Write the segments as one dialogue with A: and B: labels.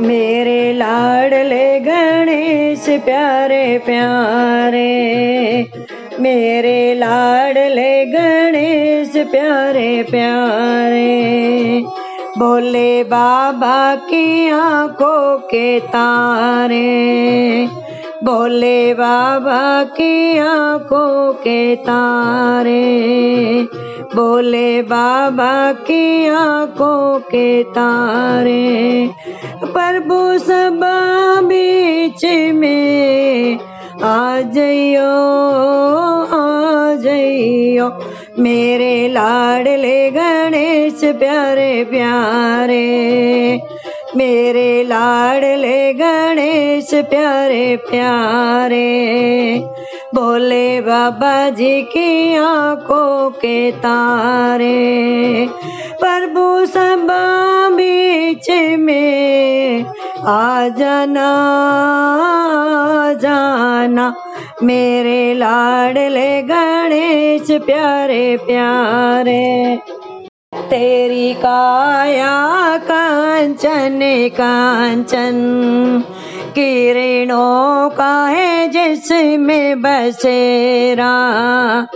A: मेरे लाडले गणेश प्यारे प्यारे। मेरे लाडले गणेश प्यारे प्यारे। भोले बाबा की आँखों के तारे। बोले, बाबा की आँखों के तारे। बोले, बाबा की आँखों के तारे। प्रभु सब बीच में आ जइयो आ जइयो। मेरे लाडले गणेश प्यारे प्यारे। मेरे लाडले गणेश प्यारे प्यारे। बोले बाबा जी की आँखों के तारे, प्रभु सब बीच में आ जाना आ जाना मेरे लाडले गणेश प्यारे प्यारे। तेरी काया कांचन कांचन। किरणों का है जिसमें बसेरा।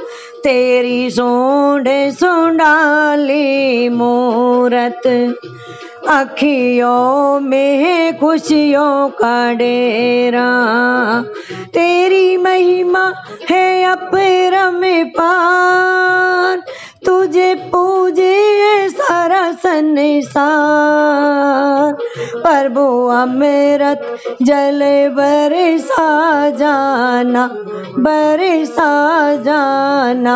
A: तेरी सूंड सुंडाली मूरत। अखियों में खुशियों का डेरा। तेरी महिमा है अपरम पार प्रभु अमृत जल बरसा जाना बरसा जाना।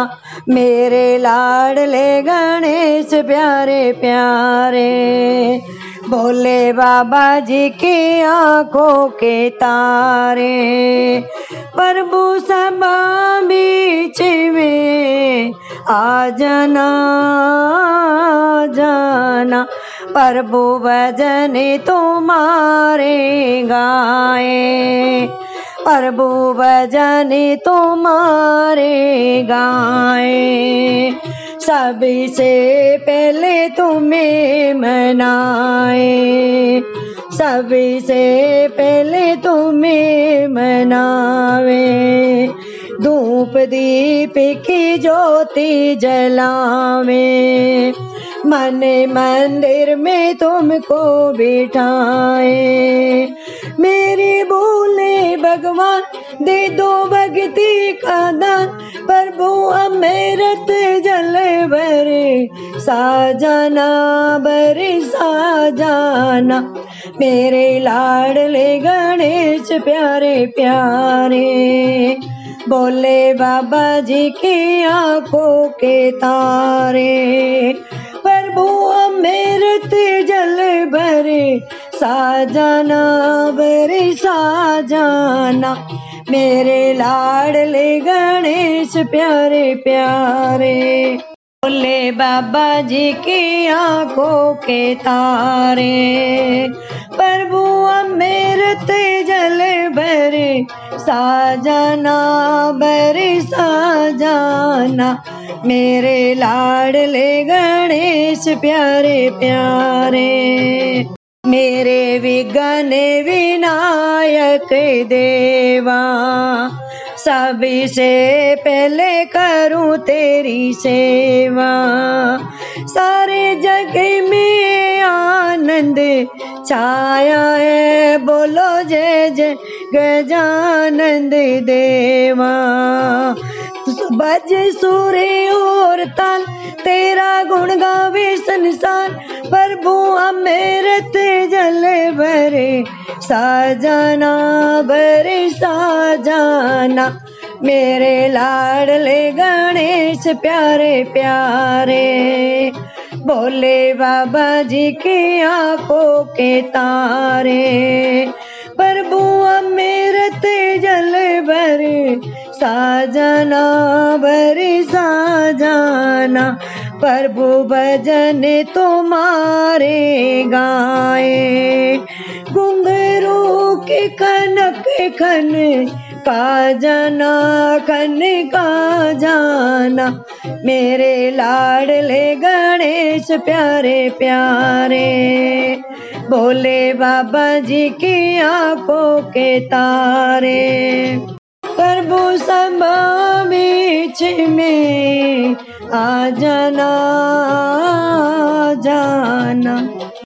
A: मेरे लाडले गणेश प्यारे प्यारे। भोले बाबा जी की आँखों के तारे, प्रभु सबा बीच में आ जाना जाना। प्रभु भजन तुम्हारे गाए। प्रभु भजन तुम्हारे गाए। सभी से पहले तुम्हें मनाए। सभी से पहले तुम्हें मनावे। धूप दीप की ज्योति जलावे। मन मंदिर में तुमको बिठाए। मेरी भूले भगवान दे दो भक्ति का दान, प्रभु अमृत जल भरे, साजाना बरे साजाना। मेरे लाडले गणेश प्यारे प्यारे। बोले बाबा जी की आँखों के तारे। प्रभु अमृत जल भरे साजाना बरे साजाना मेरे लाडले गणेश प्यारे प्यारे। बोले बाबा जी की आँखों के तारे। प्रभु अमृत जल भरे साजाना बरे साजाना मेरे लाडले गणेश प्यारे प्यारे। मेरे विघन विनायक देवा सभी से पहले करूँ तेरी सेवा। सारे जग में आनंद छाया है, बोलो जय जय गजानंद देवा। बज सूरे और ताल, तेरा गुण गावे संसार, प्रभु अमृत जल भरे साजाना भरे साजाना मेरे लाडले गणेश प्यारे प्यारे, बोले बाबा जी की आँखों के तारे। प्रभु अमृत जल भरे साजना भरे साजाना, प्रभु भजन तुम्हारे गाए। घुंघरू के खनक खन का जाना खन का जाना मेरे लाडले गणेश प्यारे प्यारे। बोले बाबा जी की आँखों के तारे। प्रभु बीच में आ जाना जाना।